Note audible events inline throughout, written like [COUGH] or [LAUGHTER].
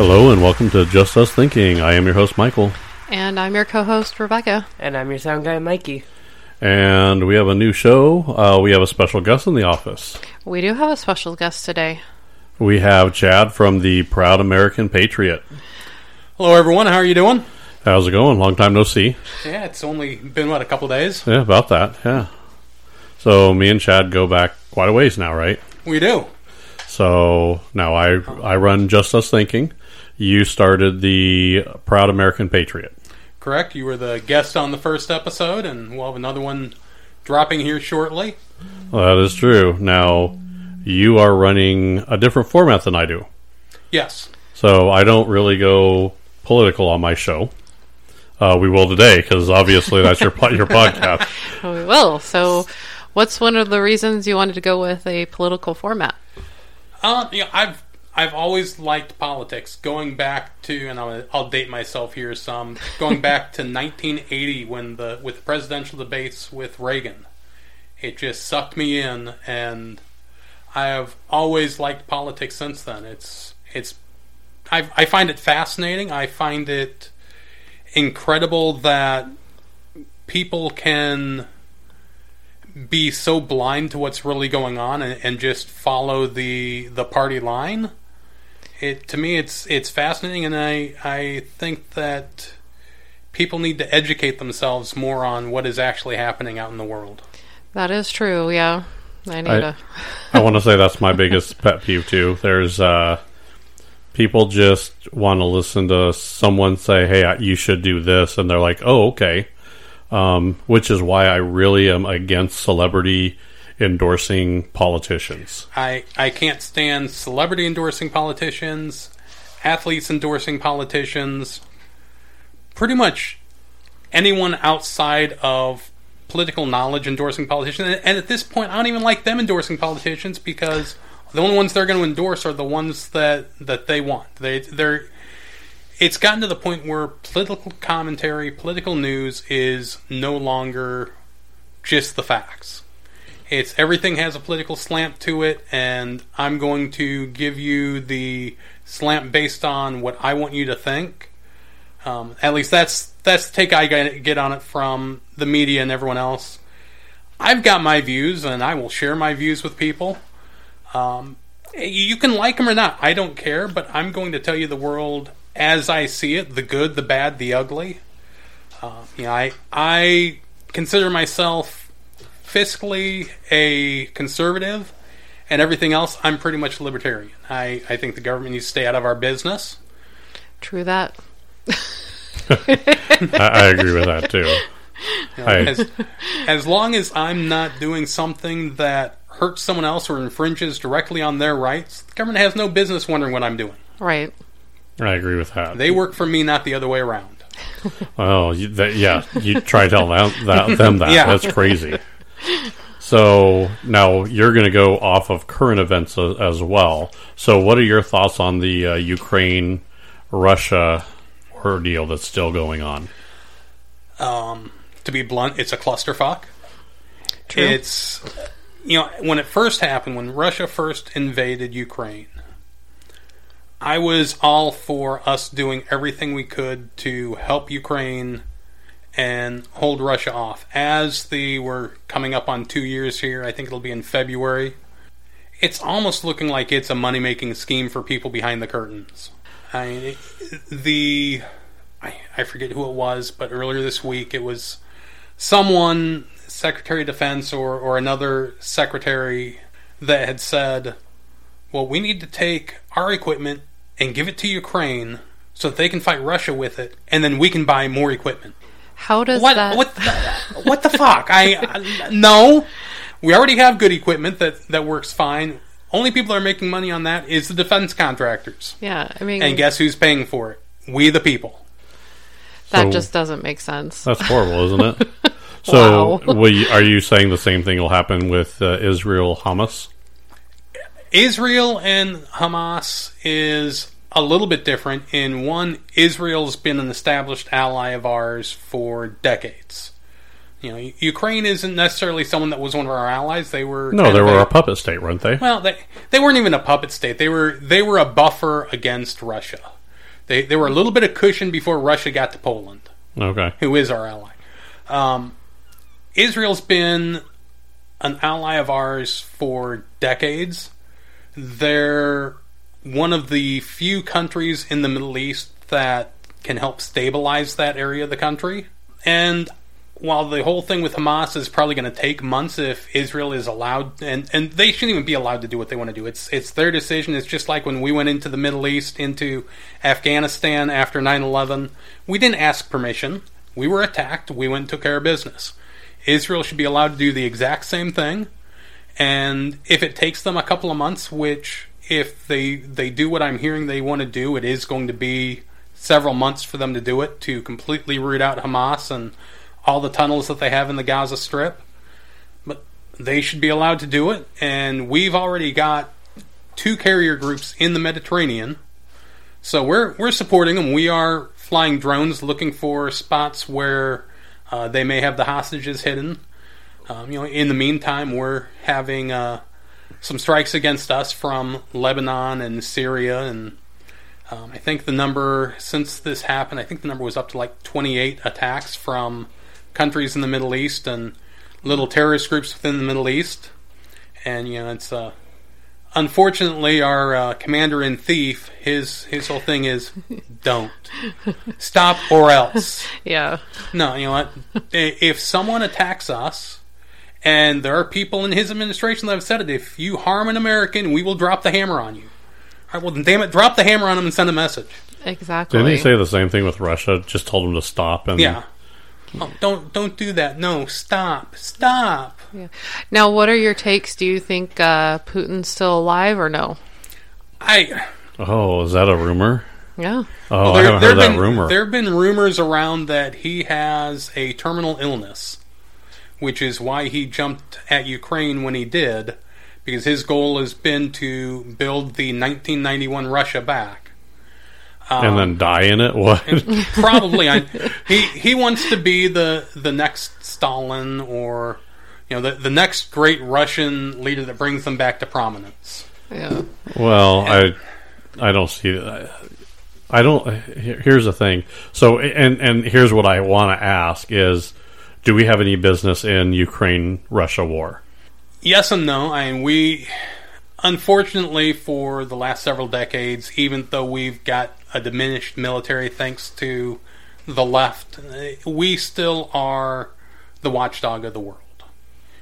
Hello and welcome to Just Us Thinking. I am your host, Michael. And I'm your co host, Rebecca. And I'm your sound guy, Mikey. And we have a new show. Uh, we have a special guest in the office. We do have a special guest today. We have Chad from the Proud American Patriot. Hello, everyone. How are you doing? How's it going? Long time no see. Yeah, it's only been, what, a couple days? Yeah, about that. Yeah. So me and Chad go back quite a ways now, right? We do. So now I I run Just Us Thinking. You started the Proud American Patriot. Correct. You were the guest on the first episode, and we'll have another one dropping here shortly. Well, that is true. Now you are running a different format than I do. Yes. So I don't really go political on my show. Uh, we will today because obviously that's your your podcast. [LAUGHS] Oh, we will. So, what's one of the reasons you wanted to go with a political format? Uh, you know, I've I've always liked politics. Going back to, and I'll, I'll date myself here some. Going [LAUGHS] back to 1980 when the with the presidential debates with Reagan, it just sucked me in, and I have always liked politics since then. It's it's I I find it fascinating. I find it incredible that people can be so blind to what's really going on and, and just follow the the party line. It to me it's it's fascinating and I I think that people need to educate themselves more on what is actually happening out in the world. That is true, yeah. I need I- to. I want to say that's my biggest pet peeve too. There's uh, people just want to listen to someone say, "Hey, you should do this," and they're like, "Oh, okay." Um, which is why I really am against celebrity endorsing politicians. I I can't stand celebrity endorsing politicians, athletes endorsing politicians, pretty much anyone outside of political knowledge endorsing politicians. And, at this point, I don't even like them endorsing politicians because the only ones they're going to endorse are the ones that that they want. They they're it's gotten to the point where political commentary, political news is no longer just the facts. It's everything has a political slant to it, and I'm going to give you the slant based on what I want you to think. Um, at least that's that's the take I get on it from the media and everyone else. I've got my views, and I will share my views with people. Um, you can like them or not, I don't care, but I'm going to tell you the world as I see it, the good, the bad, the ugly. Uh, you know, I I consider myself fiscally a conservative, and everything else I'm pretty much libertarian. I, I think the government needs to stay out of our business. True that. [LAUGHS] I, I agree with that too. You know, I- as, as long as I'm not doing something that hurts someone else or infringes directly on their rights, the government has no business wondering what I'm doing. Right. I agree with that. They work for me, not the other way around. Oh, you, that, yeah. You try telling them that, them that. [LAUGHS] Yeah. That's crazy. So now you're going to go off of current events a, as well. So, what are your thoughts on the uh, Ukraine Russia ordeal that's still going on? Um, to be blunt, it's a clusterfuck. True. It's you know when it first happened, when Russia first invaded Ukraine, I was all for us doing everything we could to help Ukraine and hold Russia off. As the we're coming up on two years here, I think it'll be in February. It's almost looking like it's a money making scheme for people behind the curtains. I the I, I forget who it was, but earlier this week it was someone, Secretary of Defense or, or another secretary, that had said, well, we need to take our equipment and give it to Ukraine so that they can fight Russia with it, and then we can buy more equipment. How does What? that? What? The, what the fuck? I, I no. We already have good equipment that that works fine. Only people that are making money on that is the defense contractors. yeah, I mean, And guess who's paying for it? We the people. that So- just doesn't make sense. That's horrible, isn't it? [LAUGHS] So, Wow. will you, are you saying the same thing will happen with uh, Israel Hamas? Israel and Hamas is a little bit different. In one, Israel's been an established ally of ours for decades. You know, Ukraine isn't necessarily someone that was one of our allies. They were No, they were a- a puppet state, weren't they? Well, they they weren't even a puppet state. They were they were a buffer against Russia. They they were a little bit of cushion before Russia got to Poland, Okay. who is our ally. Um, Israel's been an ally of ours for decades. They're one of the few countries in the Middle East that can help stabilize that area of the country. And while the whole thing with Hamas is probably going to take months if Israel is allowed, and, and they shouldn't even be allowed to do what they want to do. It's it's their decision. It's just like when we went into the Middle East, into Afghanistan after 9 11. We didn't ask permission. We were attacked. We went and took care of business. Israel should be allowed to do the exact same thing. And if it takes them a couple of months, which if they they do what I'm hearing they want to do, it is going to be several months for them to do it to completely root out Hamas and all the tunnels that they have in the Gaza Strip. But they should be allowed to do it, and we've already got two carrier groups in the Mediterranean. So we're we're supporting them. We are flying drones looking for spots where uh, they may have the hostages hidden. Um, you know, in the meantime, we're having uh, some strikes against us from Lebanon and Syria, and um, I think the number since this happened, I think the number was up to like 28 attacks from countries in the Middle East and little terrorist groups within the Middle East. And you know, it's uh, unfortunately our uh, commander in thief. His his whole thing is don't stop or else. [LAUGHS] Yeah. No, you know what? If someone attacks us, and there are people in his administration that have said it, if you harm an American, we will drop the hammer on you. All right, well, then damn it, drop the hammer on him and send a message. Exactly. Didn't he say the same thing with Russia? Just told him to stop and Yeah. Oh, don't don't do that. No, stop, stop. Yeah. Now, what are your takes? Do you think uh, Putin's still alive or no? I Oh, is that a rumor? Yeah. Oh, I haven't heard there've that been, rumor. There have been rumors around that he has a terminal illness, which is why he jumped at Ukraine when he did, because his goal has been to build the 1991 Russia back. and um, then die in it? What? Probably, I, he he wants to be the the next Stalin or you know the the next great Russian leader that brings them back to prominence. Yeah. well, I I don't see that. I don't. Here's the thing. So, and and here's what I want to ask is, do we have any business in Ukraine Russia war? Yes and no. I mean, we, unfortunately, for the last several decades, even though we've got a diminished military thanks to the left, we still are the watchdog of the world.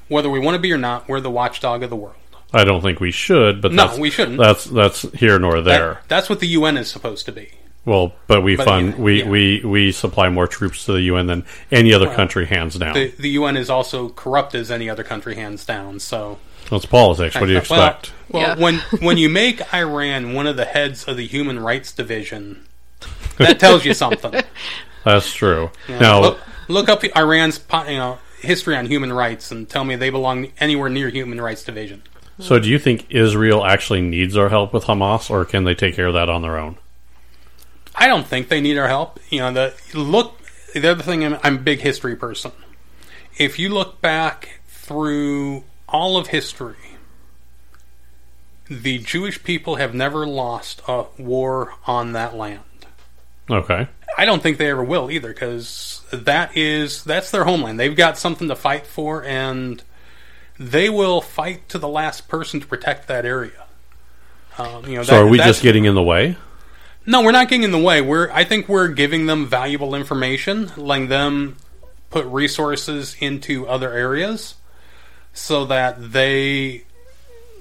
Whether we want to be or not, we're the watchdog of the world. I don't think we should, but No, that's, we shouldn't. That's that's here nor there. That- that's what the UN is supposed to be. Well, but we But, fund yeah, we, yeah. we we supply more troops to the UN than any other country, hands down. The, the UN is also corrupt as any other country, hands down. So, That's politics. What do you expect? Well, Yeah. when [LAUGHS] when you make Iran one of the heads of the Human Rights Division, that tells you something. [LAUGHS] that's true. You now, look, look up Iran's you know history on human rights and tell me they belong anywhere near Human Rights Division. so do you think Israel actually needs our help with Hamas, or can they take care of that on their own? I don't think they need our help. You know, the look. The other thing, I'm, I'm a big history person. If you look back through all of history, the Jewish people have never lost a war on that land. Okay. I don't think they ever will either, because that is that's their homeland. They've got something to fight for, and they will fight to the last person to protect that area. Um, you know, So that- are we just getting in the way? No, we're not getting in the way. We're I think we're giving them valuable information, letting them put resources into other areas so that they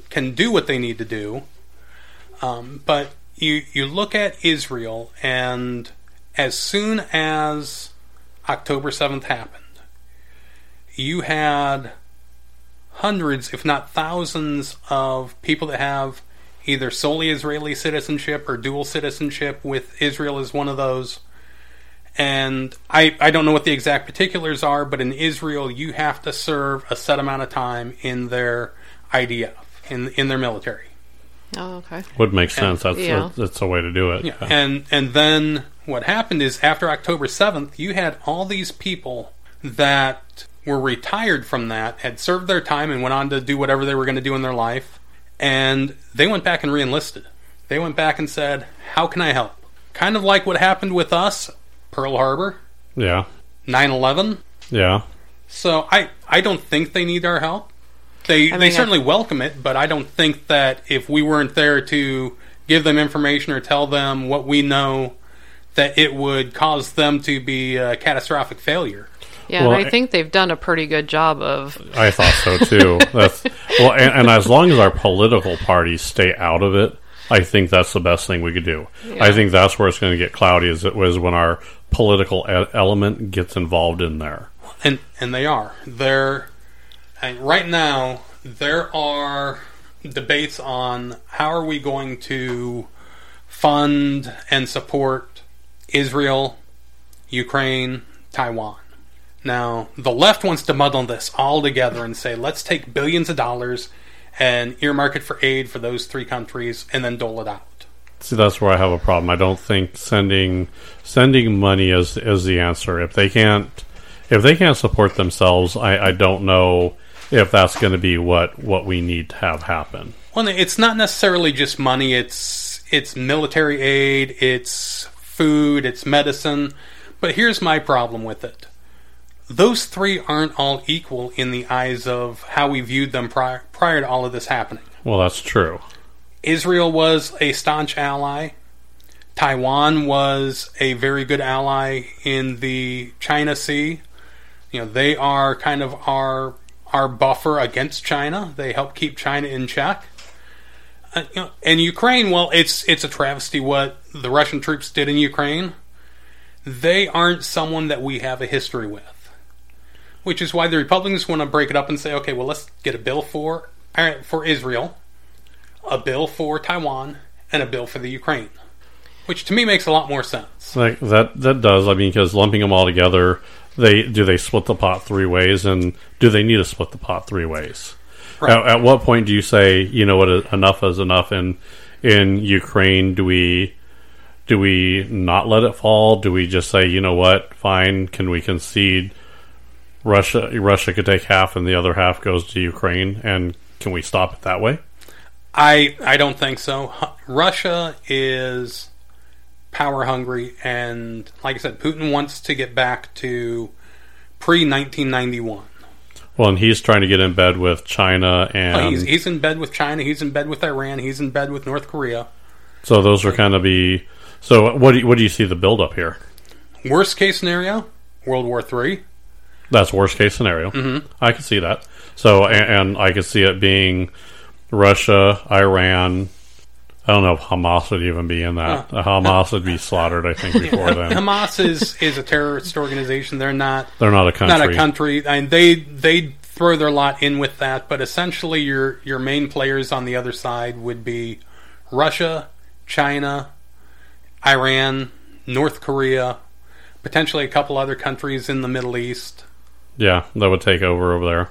can do what they need to do. Um, but you you look at Israel, and as soon as October seventh happened, you had hundreds, if not thousands, of people that have either solely Israeli citizenship or dual citizenship, with Israel as one of those. And I, I don't know what the exact particulars are, but in Israel, you have to serve a set amount of time in their IDF, in, in their military. Oh, okay. Would make sense. That's Yeah. that's a way to do it. Yeah. And and then what happened is after October 7th, you had all these people that were retired from that, had served their time and went on to do whatever they were going to do in their life, and they went back and reenlisted. They went back and said, "How can I help?" kind of like what happened with us, Pearl Harbor, Yeah. 9/11. Yeah. So I I don't think they need our help. They I they mean, certainly welcome it, but I don't think that if we weren't there to give them information or tell them what we know, that it would cause them to be a catastrophic failure. Yeah, Well, and I I- think they've done a pretty good job of. I thought so too. [LAUGHS] That's well, and, and as long as our political parties stay out of it, I think that's the best thing we could do. I think that's where it's going to get cloudy. Is it was when our political e- element gets involved in there. and and they are there and right now there are debates on how are we going to fund and support Israel, Ukraine, Taiwan. Now, the left wants to muddle this all together and say, let's take billions of dollars and earmark it for aid for those three countries and then dole it out. See, that's where I have a problem. I don't think sending sending money is is the answer. If they can't if they can't support themselves, I, I don't know if that's going to be what what we need to have happen. Well, it's not necessarily just money. It's it's military aid, it's food, it's medicine. But here's my problem with it: those three aren't all equal in the eyes of how we viewed them prior prior to all of this happening. Well, that's true. Israel was a staunch ally. Taiwan was a very good ally in the China Sea. You know, they are kind of our our buffer against China. They help keep China in check. Uh, you know, and Ukraine, well, it's it's a travesty what the Russian troops did in Ukraine. They aren't someone that we have a history with, which is why the Republicans want to break it up and say, okay, well, let's get a bill for for Israel, a bill for Taiwan, and a bill for the Ukraine, which to me makes a lot more sense. Like that that does. I mean, because lumping them all together, they do they split the pot three ways, and do they need to split the pot three ways? Right. At, at what point do you say, you know what, enough is enough? In in Ukraine, do we do we not let it fall? Do we just say, you know what, fine? Can we concede? Russia Russia could take half, and the other half goes to Ukraine, and can we stop it that way? I I don't think so. Russia is power hungry, and like I said, Putin wants to get back to pre 1991. Well, and he's trying to get in bed with China, and he's, he's in bed with China. He's in bed with Iran. He's in bed with North Korea. so those are kind of be. So what do you, what do you see the build up here? Worst case scenario, World War Three. That's worst case scenario. Mm-hmm. I can see that. So, and, and I could see it being Russia, Iran. I don't know if Hamas would even be in that. Hamas would be slaughtered, I think, [LAUGHS] before then. Hamas is is a terrorist organization. They're not They're not a country. not a country. Mean, they they throw their lot in with that, but essentially your your main players on the other side would be Russia, China, Iran, North Korea, potentially a couple other countries in the Middle East. Yeah, that would take over over there.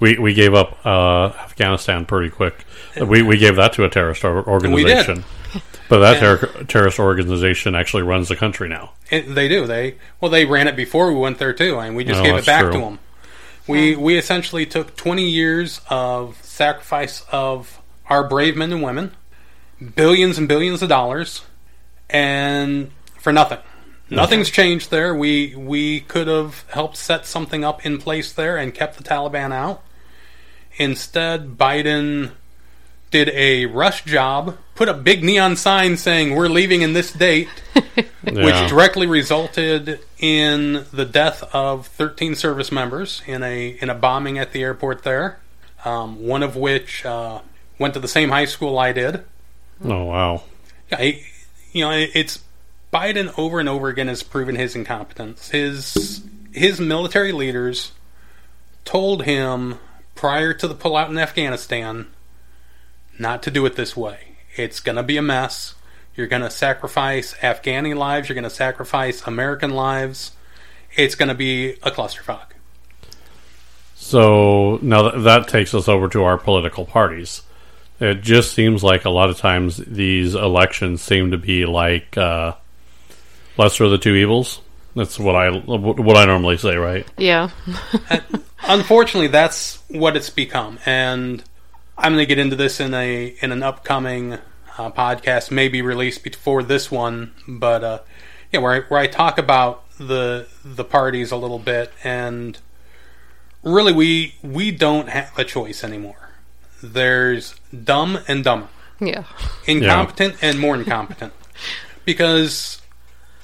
We we gave up uh, Afghanistan pretty quick. We we gave that to a terrorist or- organization. But that ter- terrorist organization actually runs the country now. It, they do. They well, they ran it before we went there too, and we just Oh, gave it back true. to them. We we essentially took 20 years of sacrifice of our brave men and women, billions and billions of dollars, and for nothing. Nothing's changed there. We we could have helped set something up in place there and kept the Taliban out. Instead, Biden did a rush job, put a big neon sign saying we're leaving in this date, [LAUGHS] Yeah. which directly resulted in the death of 13 service members in a in a bombing at the airport there. Um, one of which uh, went to the same high school I did. oh wow. Yeah, you know, it- it's Biden over and over again has proven his incompetence. His his military leaders told him prior to the pullout in Afghanistan not to do it this way. It's going to be a mess. You're going to sacrifice Afghani lives. You're going to sacrifice American lives. It's going to be a clusterfuck. So now that, that takes us over to our political parties. It just seems like a lot of times these elections seem to be like uh, lesser of the two evils. That's what I what I normally say, right? Yeah. [LAUGHS] Unfortunately, that's what it's become, and I'm going to get into this in a in an upcoming uh, podcast may be released before this one, but uh, yeah, where I, where I talk about the the parties a little bit, and really we we don't have a choice anymore. There's dumb and dumber, Yeah. incompetent and more incompetent, because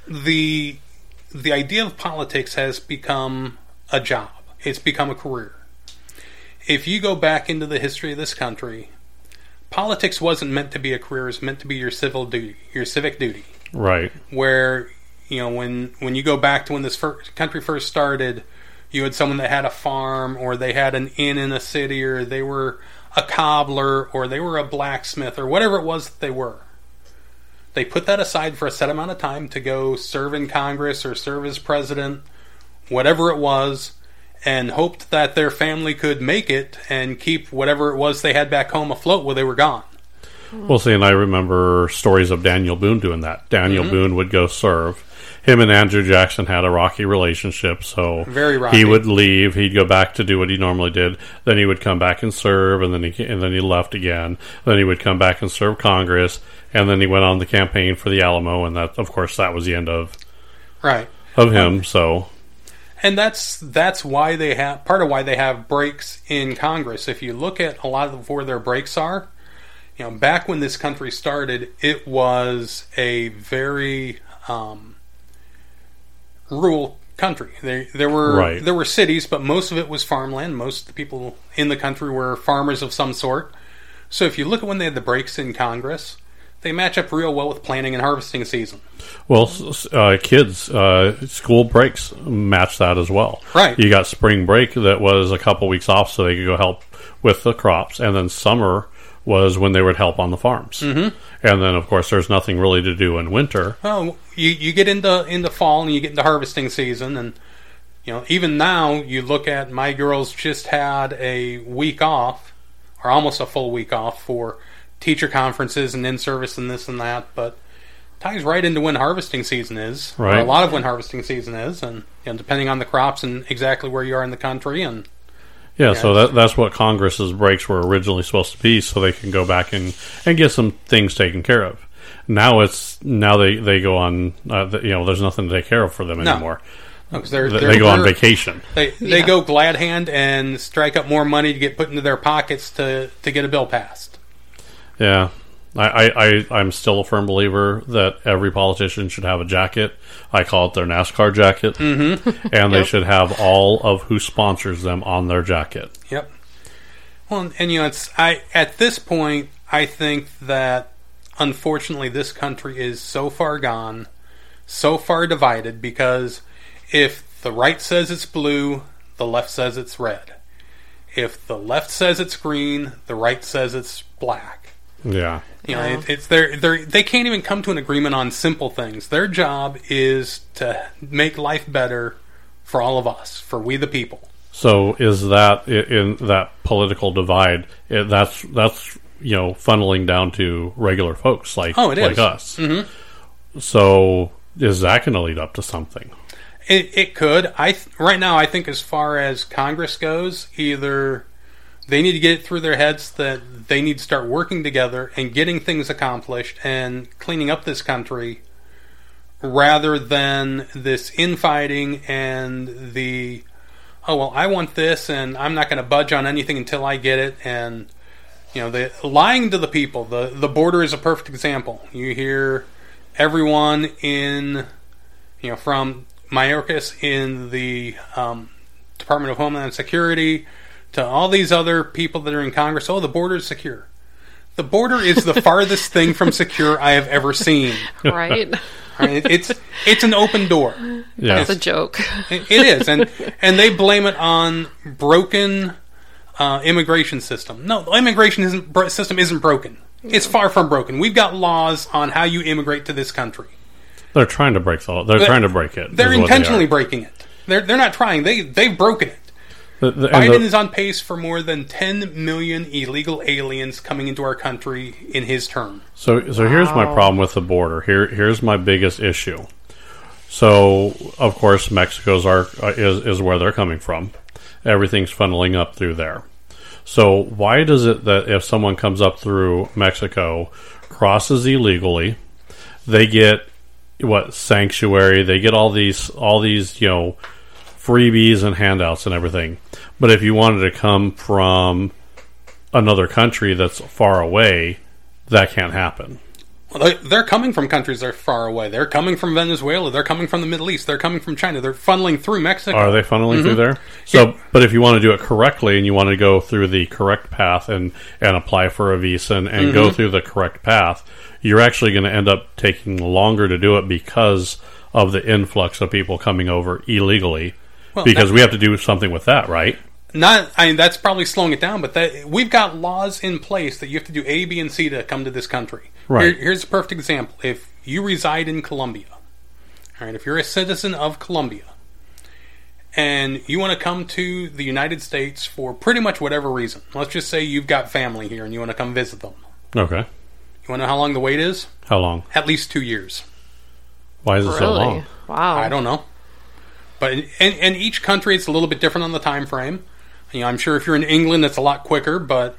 the the idea of politics has become a job. It's become a career. If you go back into the history of this country, politics wasn't meant to be a career; it's meant to be your civil duty, your civic duty. Right. Where you know when when you go back to when this fir- country first started, you had someone that had a farm, or they had an inn in a city, or they were a cobbler, or they were a blacksmith, or whatever it was that they were. They put that aside for a set amount of time to go serve in Congress or serve as president, whatever it was, and hoped that their family could make it and keep whatever it was they had back home afloat while they were gone. Well, see, and I remember stories of Daniel Boone doing that. Daniel Mm-hmm. Boone would go serve. Him and Andrew Jackson had a rocky relationship, so Very rocky. he would leave. He'd go back to do what he normally did. Then he would come back and serve, and then he and then he left again. Then he would come back and serve Congress, and then he went on the campaign for the Alamo, and that, of course, that was the end of Right. of him. So, and that's that's why they have part of why they have breaks in Congress. If you look at a lot of where their breaks are, you know, back when this country started, it was a very um, rural country. There there were Right. there were cities, but most of it was farmland. Most of the people in the country were farmers of some sort. So if you look at when they had the breaks in Congress, they match up real well with planting and harvesting season. well, uh, kids, uh, school breaks match that as well. Right. You got spring break that was a couple weeks off, so they could go help with the crops, and then summer was when they would help on the farms. Mm-hmm. And then, of course, there's nothing really to do in winter. Well, you you get into into fall and you get into harvesting season, and you know even now you look at my girls just had a week off, or almost a full week off for teacher conferences and in service and this and that, but ties right into when harvesting season is, or Right. a lot of when harvesting season is, and you know, depending on the crops and exactly where you are in the country, and Yeah, so that, that's what Congress's breaks were originally supposed to be, so they can go back and, and get some things taken care of. Now it's now they, they go on. Uh, th- you know, there's nothing to take care of for them anymore. No. anymore. because they're, they're they go on they're- vacation. They they Yeah. go glad hand and strike up more money to get put into their pockets to to get a bill passed. Yeah. I, I, I, I'm still a firm believer that every politician should have a jacket. I call it their NASCAR jacket. Mm-hmm. [LAUGHS] And they Yep. should have all of who sponsors them on their jacket. Yep. Well, and, and you know, it's I at this point, I think that unfortunately this country is so far gone, so far divided because if the right says it's blue, the left says it's red. If the left says it's green, the right says it's black. Yeah. You know, it, it's their they they can't even come to an agreement on simple things. Their job is to make life better for all of us, for we the people. So is that in that political divide? that's that's you know funneling down to regular folks like Oh, it like is. us. Mm-hmm. So is that going to lead up to something? It, it could. I th- right now, I think as far as Congress goes, either they need to get it through their heads that they need to start working together and getting things accomplished and cleaning up this country, rather than this infighting and the oh well, I want this and I'm not going to budge on anything until I get it and you know the lying to the people. The the border is a perfect example. You hear everyone in you know, from Mayorkas in the um, Department of Homeland Security to all these other people that are in Congress. Oh, the border is secure. The border is the [LAUGHS] farthest thing from secure I have ever seen. right? [LAUGHS] Mean, it's it's an open door. Yeah. That's a joke. It, it is, and and they blame it on broken uh, immigration system. No, the immigration isn't, system isn't broken. It's far from broken. We've got laws on how you immigrate to this country. They're trying to break the. They're They're- trying to break it. They're what they intentionally breaking it. They're they're not trying. They they've broken it. The- the- Biden the- is on pace for more than 10 million illegal aliens coming into our country in his term. So, so here's my problem with the border. Here, here's my biggest issue. So, of course, Mexico's are uh, is is where they're coming from. Everything's funneling up through there. So why does it that if someone comes up through Mexico, crosses illegally, they get what sanctuary, they get all these all these, you know, freebies and handouts and everything. But if you wanted to come from another country that's far away, that can't happen. Well, they- they're coming from countries that are far away. They're coming from Venezuela. They're coming from the Middle East. They're coming from China. They're funneling through Mexico. Are they funneling through mm-hmm. there? So, but if you want to do it correctly and you want to go through the correct path and, and apply for a visa and, and go mm-hmm. through the correct path, you're actually going to end up taking longer to do it because of the influx of people coming over illegally. Well, because that- we have to do something with that, right? Not, I mean, that's probably slowing it down, but that, we've got laws in place that you have to do A, B, and C to come to this country. Right. Here- here's a perfect example. If you reside in Colombia, all right, if you're a citizen of Colombia, and you want to come to the United States for pretty much whatever reason, let's just say you've got family here and you want to come visit them. Okay. You want to know how long the wait is? How long? At least two years. Why is it so Really? long? Wow. I don't know. But in, in, in each country, it's a little bit different on the time frame. You know, I'm sure if you're in England, it's a lot quicker. But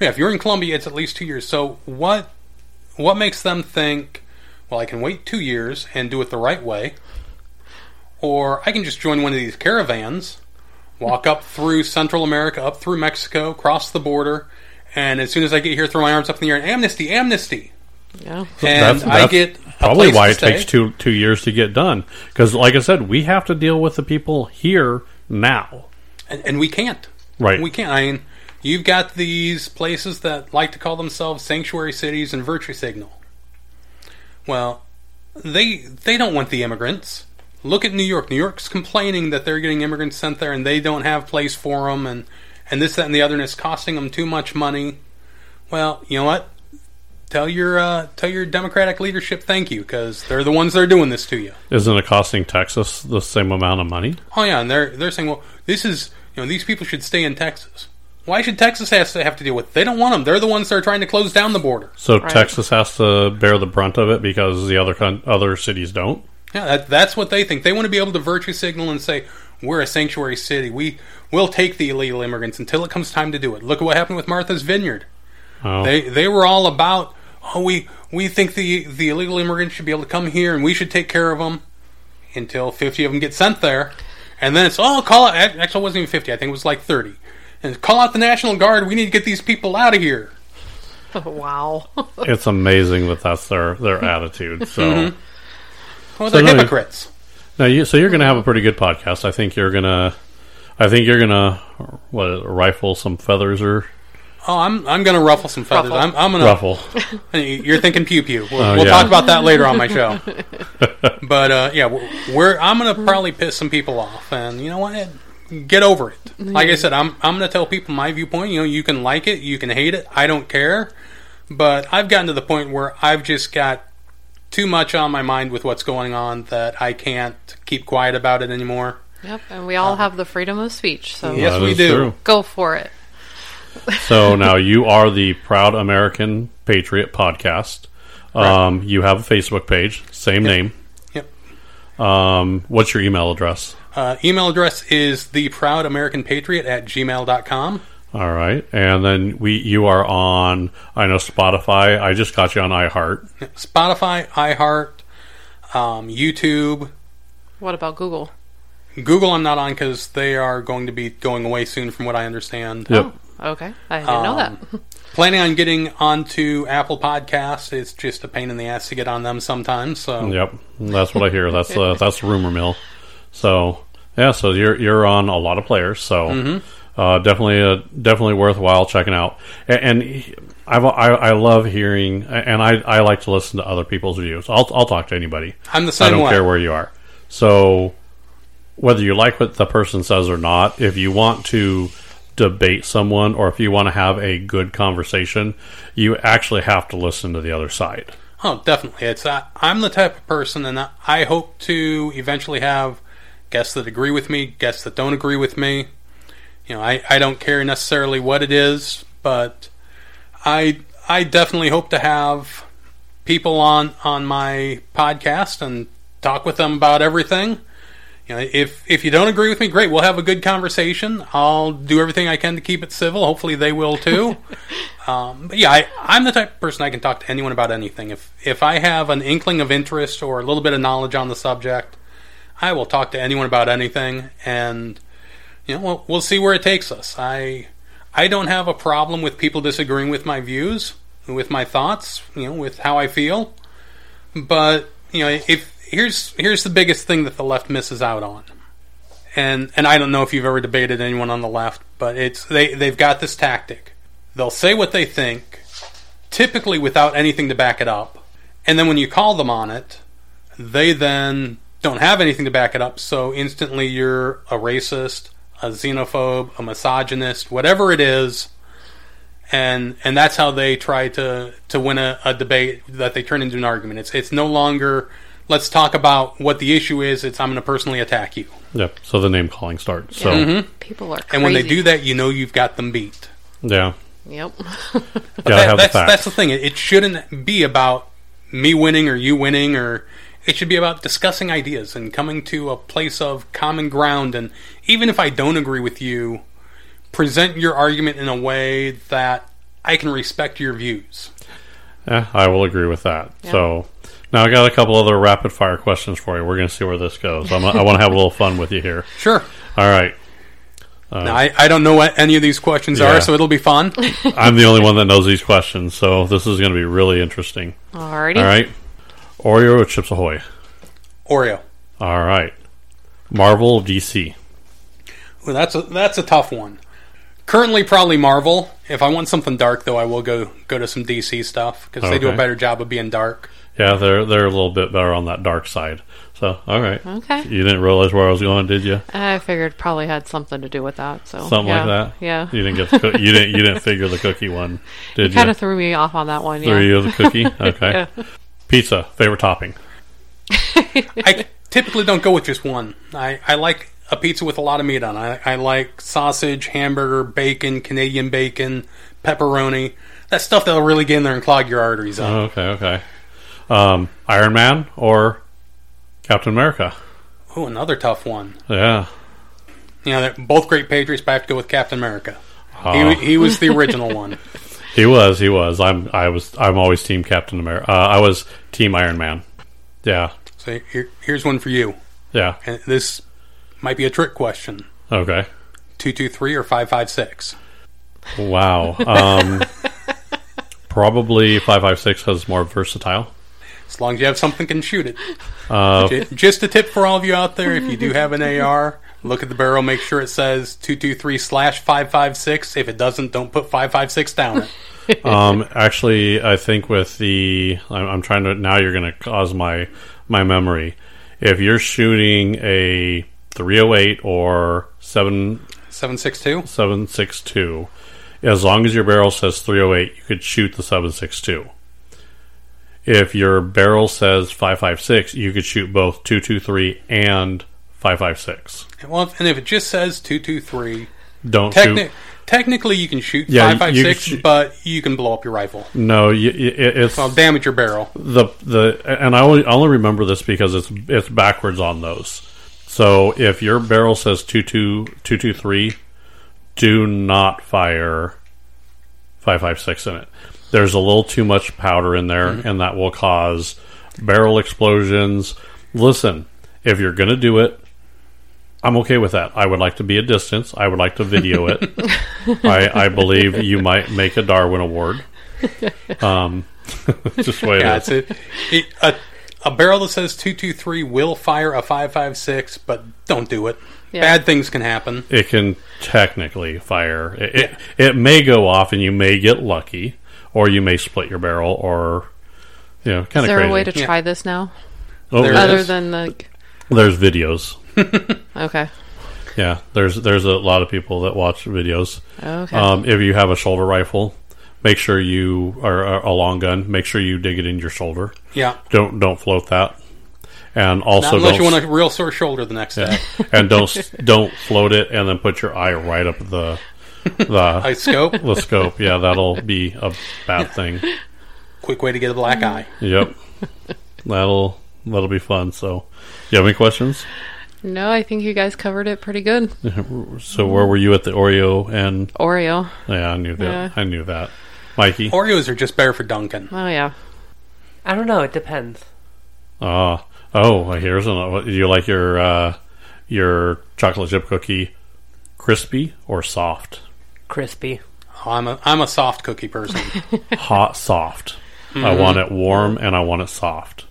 yeah, if you're in Colombia, it's at least two years. So what what makes them think? Well, I can wait two years and do it the right way, or I can just join one of these caravans, walk up through Central America, up through Mexico, cross the border, and as soon as I get here, throw my arms up in the air and amnesty, amnesty, Yeah. and I get probably place why to it takes two two years to get done. Because, like I said, we have to deal with the people here now. and, and we can't. Right. We can't. I mean, you've got these places that like to call themselves sanctuary cities and virtue signal. Well, they they don't want the immigrants. Look at New York. New York's complaining that they're getting immigrants sent there and they don't have place for them, and and this, that, and the other, and it's costing them too much money. Well, you know what? Tell your uh, tell your Democratic leadership thank you because they're the ones that are doing this to you. Isn't it costing Texas the same amount of money? Oh yeah, and they're they're saying, well, this is you know these people should stay in Texas. Why should Texas has to have to deal with? it? They don't want them. They're the ones that are trying to close down the border. So Right. Texas has to bear the brunt of it because the other con- other cities don't. Yeah, that, that's what they think. They want to be able to virtue signal and say we're a sanctuary city. We will take the illegal immigrants until it comes time to do it. Look at what happened with Martha's Vineyard. Oh, They they were all about oh we we think the the illegal immigrants should be able to come here and we should take care of them until 50 of them get sent there. And then it's oh call out actually it wasn't even 50. I think it was like 30. And call out the National Guard. We need to get these people out of here. [LAUGHS] wow. [LAUGHS] it's amazing that that's their their attitude. So Mm-hmm. Well, they're no, you- hypocrites. now, you, so you're going to have a pretty good podcast. I think you're gonna, I think you're gonna what rifle some feathers or Oh, I'm I'm gonna ruffle some feathers. Ruffle. I'm, I'm gonna. ruffle. [LAUGHS] You're thinking pew pew. We'll, Oh, we'll yeah. talk about that later on my show. [LAUGHS] but uh, yeah, we're, we're I'm gonna probably piss some people off, and you know what? Get over it. Like I said, I'm I'm gonna tell people my viewpoint. You know, you can like it, you can hate it. I don't care. But I've gotten to the point where I've just got too much on my mind with what's going on that I can't keep quiet about it anymore. Yep. And we all have the freedom of speech, so Yes, we do. true. go for it. So now you are the Proud American Patriot podcast. Um, you have a Facebook page, same name. Yep. Um, what's your email address? Uh, email address is the Proud American Patriot at gmail.com. All right, and then we you are on I know Spotify. I just got you on iHeart. Spotify, iHeart, um, YouTube, What about Google? Google. I'm not on because they are going to be going away soon, from what I understand. Yep. Okay. I didn't know that. Um, Planning on getting onto Apple Podcasts. It's just a pain in the ass to get on them sometimes. So Yep, that's what I hear. That's uh, [LAUGHS] that's rumor mill. So yeah, so you're you're on a lot of players. So Mm-hmm. uh, definitely uh, definitely worthwhile checking out. And, and I've, I I love hearing, and I I like to listen to other people's views. I'll I'll talk to anybody. I'm the same. I don't way. care where you are. So whether you like what the person says or not, if you want to debate someone or if you want to have a good conversation, you actually have to listen to the other side. Oh, definitely. It's I'm the type of person, and I- I hope to eventually have guests that agree with me, guests that don't agree with me. You know, I, I don't care necessarily what it is, but I I definitely hope to have people on on my podcast and talk with them about everything. You know, if if you don't agree with me, great. We'll have a good conversation. I'll do everything I can to keep it civil. Hopefully, they will too. [LAUGHS] um, but yeah, I, I'm the type of person I can talk to anyone about anything. If if I have an inkling of interest or a little bit of knowledge on the subject, I will talk to anyone about anything, and you know, we'll, we'll see where it takes us. I I don't have a problem with people disagreeing with my views, with my thoughts, you know, with how I feel. But you know, if here's here's the biggest thing that the left misses out on, and and I don't know if you've ever debated anyone on the left, but it's they they've got this tactic. They'll say what they think, typically without anything to back it up, and then when you call them on it, they then don't have anything to back it up. So instantly, you're a racist, a xenophobe, a misogynist, whatever it is and and that's how they try to to win a, a, debate that they turn into an argument. It's it's no longer let's talk about what the issue is. It's I'm going to personally attack you. Yep. So the name calling starts. So Mm-hmm. People are crazy. and when they do that, you know you've got them beat. yeah, Yep. [LAUGHS] gotta That- have the that's that's the thing. It, it shouldn't be about me winning or you winning or it should be about discussing ideas and coming to a place of common ground and even if I don't agree with you, present your argument in a way that I can respect your views. Yeah, I will agree with that. Yeah. So now I got a couple other rapid fire questions for you. We're going to see where this goes. I'm, I want to have a little fun with you here. [LAUGHS] Sure. All right. Now, uh, I, I don't know what any of these questions Yeah. are, so it'll be fun. [LAUGHS] I'm the only one that knows these questions, so this is going to be really interesting. Alrighty. All right. Oreo or Chips Ahoy? Oreo. All right. Marvel DC? Well, that's a that's a tough one. Currently, probably Marvel. If I want something dark, though, I will go go to some DC stuff because they do a better job of being dark. Yeah, they're they're a little bit better on that dark side. So, all right. Okay. You didn't realize where I was going, did you? I figured probably had something to do with that. So Something yeah. like that. Yeah. You didn't get the coo- you didn't you didn't figure the cookie one, [LAUGHS] did you? Kind of threw me off on that one. Yeah. you of the cookie. [LAUGHS] Okay. Yeah. Pizza favorite topping. [LAUGHS] I typically don't go with just one. I, I like a pizza with a lot of meat on. it. I, I like sausage, hamburger, bacon, Canadian bacon, pepperoni. That stuff that'll really get in there and clog your arteries up. Oh, okay, okay. Um, Iron Man or Captain America? Oh, another tough one. Yeah. You know, they're both great Patriots, but I have to go with Captain America. Oh. He, he was the original one. [LAUGHS] [LAUGHS] He was. He was. I'm. I was. I'm always Team Captain America. Uh, I was Team Iron Man. Yeah. So here, here's one for you. Yeah. And this might be a trick question. Okay. 223 or 556? Wow. Um, [LAUGHS] probably five five six has more versatile. As long as you have something can shoot it. Uh, Ju- Just a tip for all of you out there: if you do have an AR, look at the barrel, make sure it says two two three slash five five six. If it doesn't, don't put five five six down [LAUGHS] um, actually, I think with the, I'm, I'm trying to. Now you're going to cause my my memory. If you're shooting a 308 or seven Seven six two. 762. As long as your barrel says 308, you could shoot the 762. If your barrel says 556, you could shoot both 223 and 556. Well, and if it just says two two three, Don't techni- shoot. technically you can shoot Yeah, five five you can six, shoot- but you can blow up your rifle. No, you, it- it's Well, damage your barrel. the the and I only, I only remember this because it's it's backwards on those. So if your barrel says 22 223, do not fire 556 in it. There's a little too much powder in there and that will cause barrel explosions. Listen, if you're going to do it, I'm okay with that. I would like to be a distance. I would like to video it. [LAUGHS] I, I believe you might make a Darwin Award. Um, [LAUGHS] just the way Yeah, it is. it's a, it, a a barrel that says two two three will fire a five five six, but don't do it. Yeah. Bad things can happen. it can technically fire. It, it, it may go off, and you may get lucky, or you may split your barrel, or you know, kind Is there crazy. a way to Yeah. try this now? Oh, There Other is. than like, there's videos. [LAUGHS] okay, Yeah, there's there's a lot of people that watch videos. okay, Um, if you have a shoulder rifle, make sure you are a long gun. Make sure you dig it in your shoulder. Yeah. Don't don't float that, and also Not unless don't you want a real sore shoulder the next day. and don't [LAUGHS] don't float it and then put your eye right up the the [LAUGHS] I scope. the scope. Yeah, that'll be a bad thing. Quick way to get a black eye. Yep. That'll that'll be fun. So, you have any questions? No, I think you guys covered it pretty good. [LAUGHS] So where were you at the Oreo and Oreo. yeah, I knew that. Yeah. I knew that. Mikey. Oreos are just better for dunkin'. Oh yeah. I don't know. It depends. Uh, oh, here's another. Do you like your uh, your chocolate chip cookie crispy or soft? Crispy. Oh, I'm a I'm a soft cookie person. [LAUGHS] Hot, soft. I want it warm and I want it soft.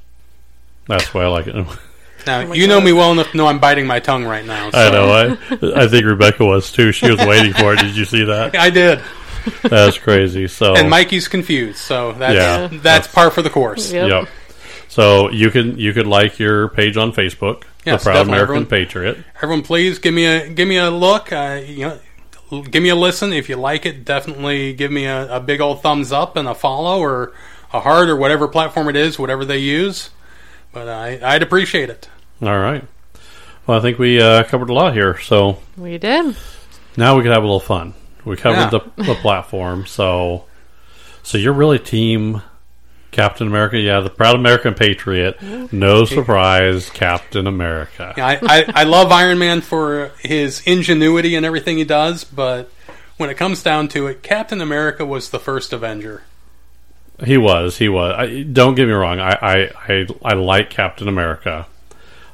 That's why I like it. [LAUGHS] Now you know me well enough to know I'm biting my tongue right now. So. I know. I [LAUGHS] I think Rebecca was too. She was waiting for it. Did you see that? I did, That's crazy. So and Mikey's confused. So that's Yeah. that's par for the course. Yep. Yep. So you can you could like your page on Facebook, Yes, the Proud definitely, American everyone. Patriot. Everyone, please give me a give me a look. Uh, you know, give me a listen. If you like it, definitely give me a, a big old thumbs up and a follow or a heart or whatever platform it is, whatever they use. But I, I'd appreciate it. All right. Well, I think we uh, covered a lot here. So We did. now we can have a little fun. We covered Yeah. the, the platform. So so you're really team Captain America. Yeah, the Proud American Patriot. No surprise, Captain America. Yeah, I, I, I love Iron Man for his ingenuity and everything he does, but when it comes down to it, Captain America was the first Avenger. He was. He was. I, don't get me wrong. I, I, I, I like Captain America.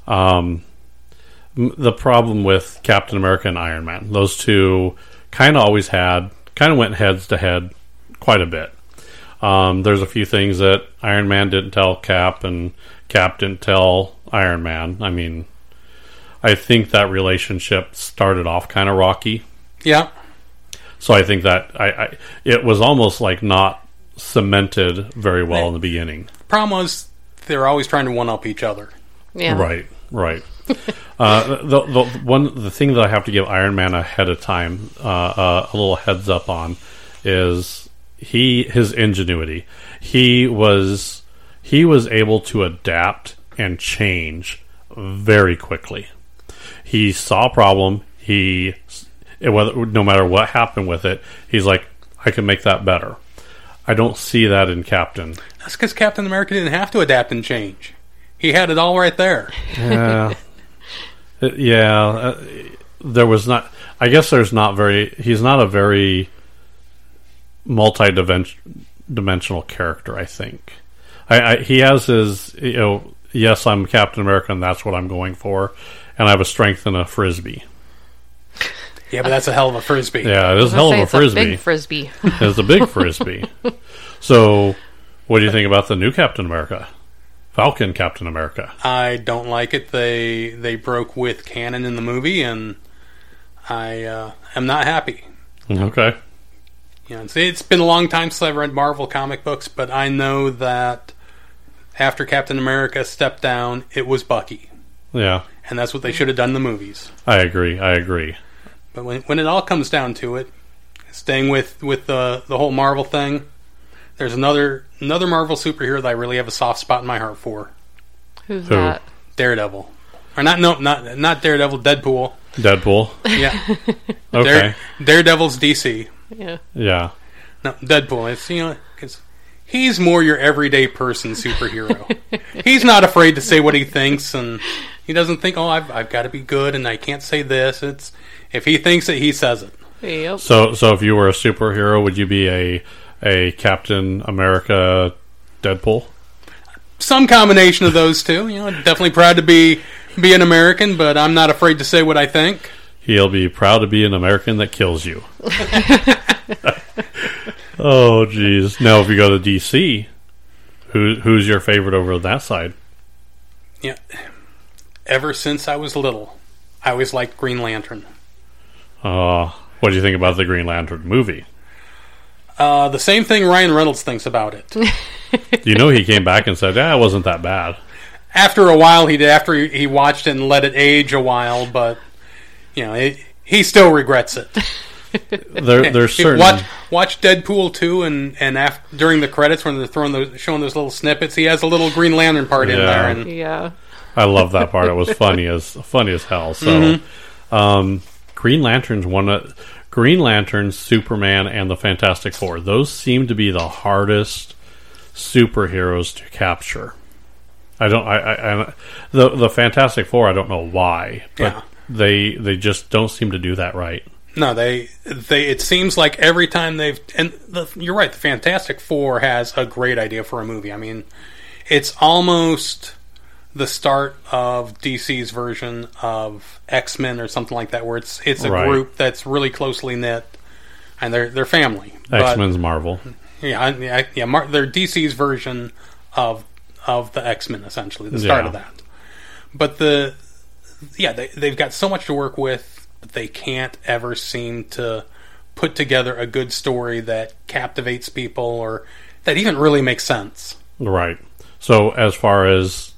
Um, the problem with Captain America and Iron Man, those two kind of always had, kind of went heads to head quite a bit. Um, there's a few things that Iron Man didn't tell Cap, and Cap didn't tell Iron Man. I mean, I think that relationship started off kind of rocky. Yeah, So I think that I, I it was almost like not cemented very well in the beginning. problem was they're always trying to one up each other. Yeah. Right, right. [LAUGHS] uh, the the one the thing that I have to give Iron Man ahead of time uh, uh, a little heads up on is he his ingenuity. He was he was able to adapt and change very quickly. He saw a problem. He it- whether no matter what happened with it, he's like, I can make that better. I don't see that in Captain. That's because Captain America didn't have to adapt and change. He had it all right there. Yeah, [LAUGHS] Uh, yeah. Uh, there was not. I guess there's not very. He's not a very multi-dimensional character. I think. I, I he has his. You know. Yes, I'm Captain America, and that's what I'm going for. And I have a strength and a frisbee. Yeah, but that's a hell of a frisbee. Yeah, it is a hell of a gonna say frisbee. big frisbee. It's a big frisbee. [LAUGHS] so, what do you think about the new Captain America, Falcon Captain America? I don't like it. They they broke with canon in the movie, and I uh, am not happy. Okay. You know, it's, it's been a long time since I've read Marvel comic books, but I know that after Captain America stepped down, it was Bucky, Yeah, and that's what they should have done in the movies. I agree. I agree. But when when it all comes down to it, staying with with the the whole Marvel thing, there's another another Marvel superhero that I really have a soft spot in my heart for. Who's Who? that? Daredevil, or not? No, not not Daredevil. Deadpool. Deadpool. Yeah, [LAUGHS] Okay. Dare, Daredevil's DC. Yeah. Yeah. No, Deadpool. It's you know because he's more your everyday person superhero. [LAUGHS] he's not afraid to say what he thinks, and he doesn't think, "Oh, I've I've got to be good, and I can't say this." It's if he thinks it, he says it. Yep. So, so if you were a superhero, would you be a a Captain America, Deadpool? Some combination of those two. You know, definitely proud to be be an American, but I'm not afraid to say what I think. He'll be proud to be an American that kills you. [LAUGHS] oh, jeez. Now, if you go to DC, who who's your favorite over that side? Yeah. Ever since I was little, I always liked Green Lantern. Uh, what do you think about the Green Lantern movie? Uh, the same thing Ryan Reynolds thinks about it. [LAUGHS] You know, he came back and said, "Yeah, it wasn't that bad." after a while, he did. After he, he watched it and let it age a while, but you know, it, he still regrets it. [LAUGHS] There, there's If- certain. Watch, watch Deadpool two, and and after, during the credits when they're throwing those, showing those little snippets, he has a little Green Lantern part in there, and Yeah. I love that part. It was [LAUGHS] funny as funny as hell. So, um, Green Lantern's one of Green Lantern, Superman, and the Fantastic Four. Those seem to be the hardest superheroes to capture. I don't. I, I, I the the Fantastic Four. I don't know why, but Yeah. They they just don't seem to do that right. No, they they. It seems like every time they've and the, you're right. The Fantastic Four has a great idea for a movie. I mean, it's almost the start of DC's version of X Men or something like that, where it's it's a Right. group that's really closely knit and they're they're family. X Men's Marvel. Yeah, yeah, yeah. Mar- they're DC's version of of the X Men, essentially the start Yeah. of that. But the yeah, they they've got so much to work with, but they can't ever seem to put together a good story that captivates people or that even really makes sense. Right. So as far as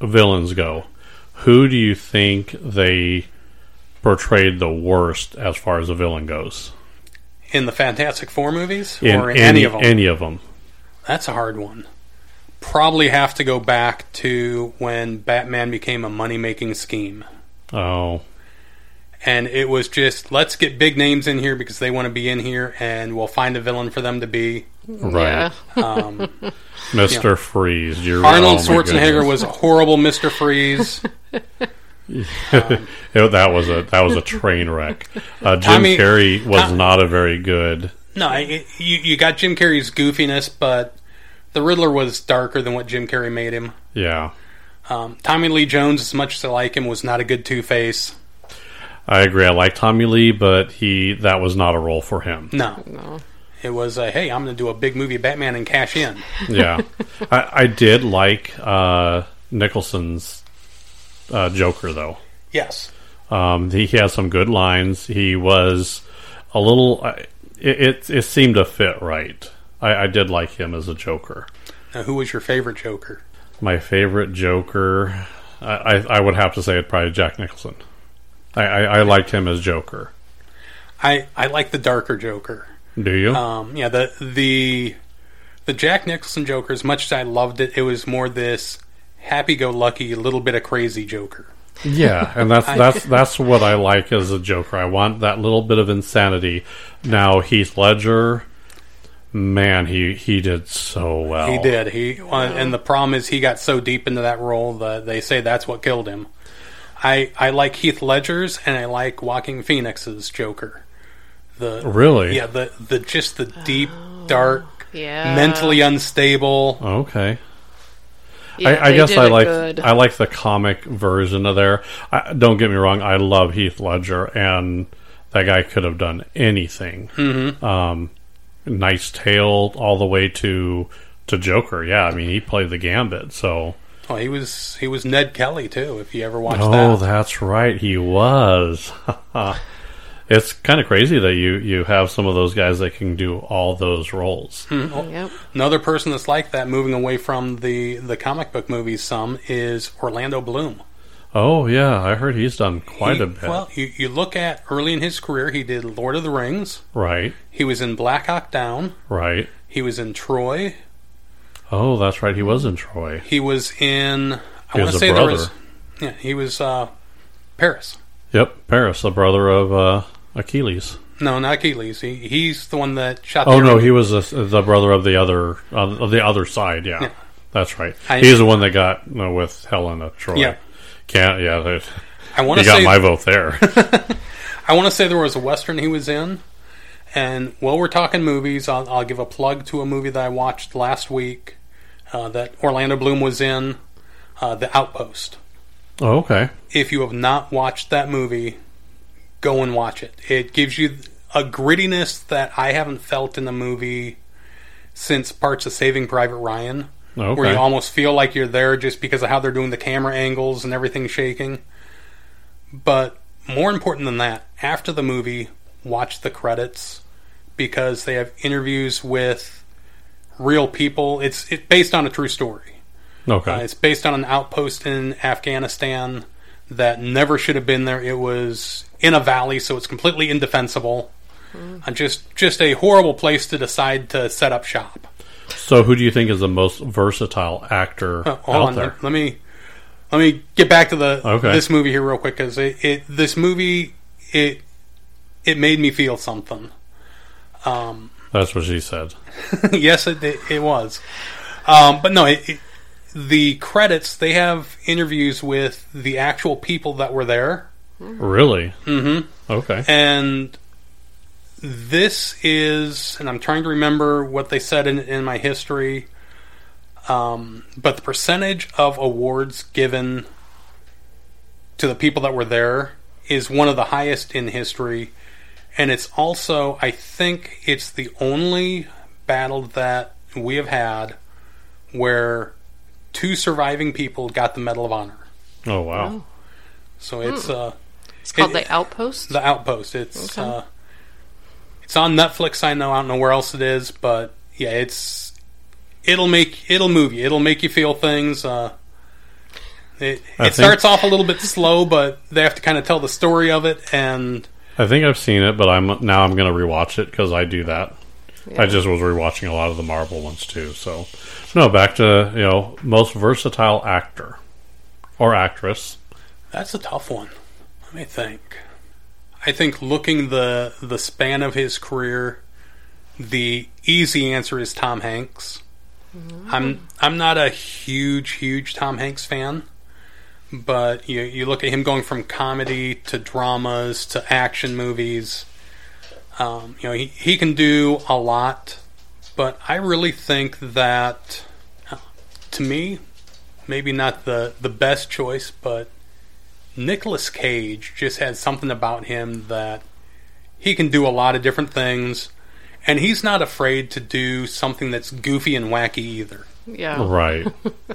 villains go, who do you think they portrayed the worst as far as a villain goes? In the Fantastic Four movies, In or in any, of them, Any of them. that's a hard one. Probably have to go back to when Batman became a money making scheme. Oh, and it was just let's get big names in here because they want to be in here, and we'll find a villain for them to be. right. Yeah. Um, [LAUGHS] Mr. Freeze. You're, Arnold oh Schwarzenegger was a horrible Mister Freeze. It- [LAUGHS] [LAUGHS] that was a that was a train wreck. Uh, Jim Tommy- Carrey was Tom- not a very good. no, it, you you got Jim Carrey's goofiness, but the Riddler was darker than what Jim Carrey made him. Yeah, Um, Tommy Lee Jones, as much as I like him, was not a good Two Face. I agree. I like Tommy Lee, but he that was not a role for him. No, No. it was uh, hey, I'm going to do a big movie Batman and cash in. Yeah, [LAUGHS] I, I did like uh, Nicholson's uh, Joker though. Yes, Um, he, he had some good lines. He was a little. I- It, it it seemed to fit right. I, I did like him as a Joker. now, who was your favorite Joker? My favorite Joker, I, I, I would have to say it probably Jack Nicholson. I, I, I liked him as Joker. I I like the darker Joker. Do you? Um, yeah, the the the Jack Nicholson Joker, as much as I loved it, it was more this happy-go-lucky, little bit of crazy Joker. yeah, and that's [LAUGHS] that's that's what I like as a Joker. I want that little bit of insanity. Now Heath Ledger, man, he he did so well. He did. He uh, and the problem is he got so deep into that role that they say that's what killed him. I I like Heath Ledger's and I like Joaquin Phoenix's Joker. The Really? yeah the the just the deep dark Yeah. mentally unstable. Okay. Yeah, I, I guess I like good. I like the comic version of there. I, don't get me wrong, I love Heath Ledger, and that guy could have done anything. Mm-hmm. Um, Knight's Tale all the way to to Joker. Yeah, I mean he played the gambit. So Oh, he was he was Ned Kelly too. If you ever watched oh, that. that's right, he was. [LAUGHS] it's kind of crazy that you you have some of those guys that can do all those roles. Hmm. Oh, yep. Another person that's like that, moving away from the the comic book movies, some is Orlando Bloom. Oh yeah, I heard he's done quite He- a bit. Well, you, you look at early in his career, he did Lord of the Rings. right, He was in Black Hawk Down. right. He was in Troy. Oh, that's right. He was in Troy. He was in. I He want to say brother. there was. Yeah, he was uh, Paris. Yep, Paris, the brother of uh, Achilles. No, not Achilles. He, he's the one that shot. Oh no, he was the, the brother of the other uh, of the other side. Yeah, Yeah. that's right. I- He's the one that got you know, with Helena Troy. Yeah. Can't. Yeah, I want to got say. my vote there. [LAUGHS] I want to say there was a western he was in. And while we're talking movies, I'll, I'll give a plug to a movie that I watched last week uh, that Orlando Bloom was in, uh, The Outpost. oh, okay. if you have not watched that movie, go and watch it. It gives you a grittiness that I haven't felt in a movie since parts of Saving Private Ryan, where you almost feel like you're there just because of how they're doing the camera angles and everything shaking. But more important than that, after the movie, watch the credits because they have interviews with real people. It's it's based on a true story. Okay. Uh, it's based on an outpost in Afghanistan that never should have been there. It was in a valley, so it's completely indefensible. Uh, just just a horrible place to decide to set up shop. So, who do you think is the most versatile actor Uh, out on, there? let, me let me get back to the Okay. this movie here real quick because it, it this movie it it made me feel something. Um, That's what she said. [LAUGHS] yes, it, it, it was. Um, but no, it, the credits they have interviews with the actual people that were there, Really? mm-hmm. Okay. and this is, and I'm trying to remember what they said in, in my history. Um, but the percentage of awards given to the people that were there is one of the highest in history, and it's also, I think, it's the only battle that we have had where two surviving people got the Medal of Honor. Oh wow. So it's uh, It's called It- the Outpost. the Outpost. It's Okay. uh, it's on Netflix. I know. I don't know where else it is, but yeah, it's it'll make it'll move you. It'll make you feel things. Uh, it it starts off a little bit slow, but they have to kind of tell the story of it, and I think I've seen it, but I'm now I'm going to rewatch it because I do that. Yeah. I just was rewatching a lot of the Marvel ones too. So, no, back to you know most versatile actor or actress. that's a tough one. Let me think. I think looking the the span of his career, the easy answer is Tom Hanks. I'm I'm not a huge huge Tom Hanks fan, but you you look at him going from comedy to dramas to action movies. Um, you know he he can do a lot, but I really think that uh, to me, maybe not the the best choice, but Nicolas Cage just has something about him that he can do a lot of different things, and he's not afraid to do something that's goofy and wacky either. yeah. Right. [LAUGHS]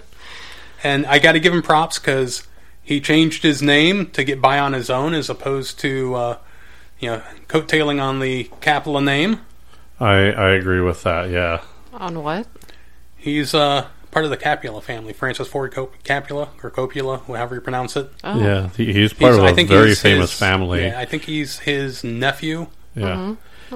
And I got to give him props because he changed his name to get by on his own, as opposed to uh, you know coattailing on the Capula name. I I agree with that. Yeah. On what? He's uh, part of the Capula family, Francis Ford Cop- Capula or Copula, however you pronounce it. Oh. Yeah. He, he's part He's- of a very famous his- family. Yeah, I think he's his nephew. Yeah.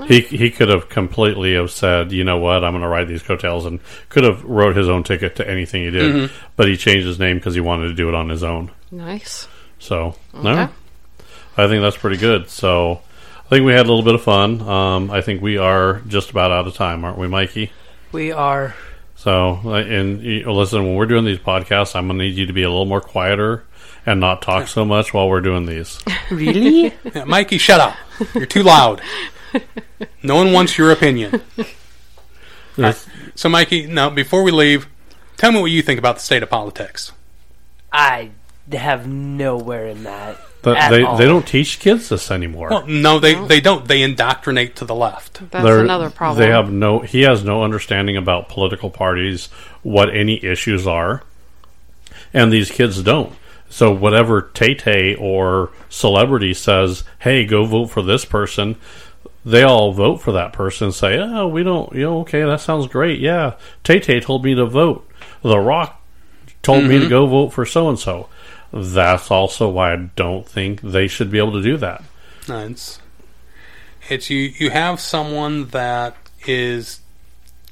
He he could have completely have said, you know what, I'm going to ride these coattails, and could have wrote his own ticket to anything he did, Mm-hmm. but he changed his name because he wanted to do it on his own. Nice. So Okay. no, I think that's pretty good. So I think we had a little bit of fun. Um, I think we are just about out of time, aren't we, Mikey? We are. So uh, and listen, when we're doing these podcasts, I'm going to need you to be a little more quieter and not talk so much while we're doing these. [LAUGHS] Really? Yeah, Mikey, shut up. You're too loud. No one wants your opinion. There's- So, Mikey, now before we leave, tell me what you think about the state of politics. I have nowhere in that. But they all. they don't teach kids this anymore. Well, no, they they don't. They indoctrinate to the left. That's They're- another problem. They have no. He has no understanding about political parties, what any issues are, and these kids don't. So whatever Tay Tay or celebrity says, "Hey, go vote for this person," they all vote for that person. and Say, "Oh, we don't. You know, okay, that sounds great. Yeah, Tay Tay told me to vote. The Rock told me to mm-hmm. go vote for so and so." That's also why I don't think they should be able to do that. No, it's it's you. You have someone that is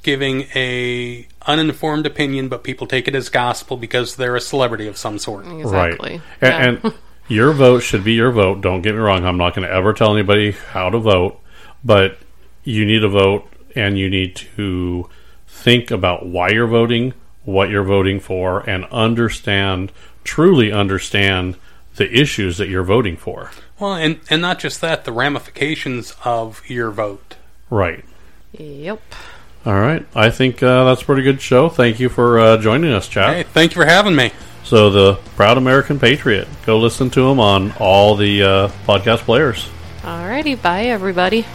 giving a uninformed opinion, but people take it as gospel because they're a celebrity of some sort. exactly. Right. Yeah. And, and your vote should be your vote. Don't get me wrong. I'm not going to ever tell anybody how to vote, but you need to vote and you need to think about why you're voting, what you're voting for, and understand, truly understand the issues that you're voting for. Well, and and not just that, the ramifications of your vote. Right. Yep. All right. I think uh, that's a pretty good show. Thank you for uh, joining us, Chad. Hey, thank you for having me. So, the Proud American Patriot. Go listen to him on all the uh, podcast players. Alrighty. Bye, everybody.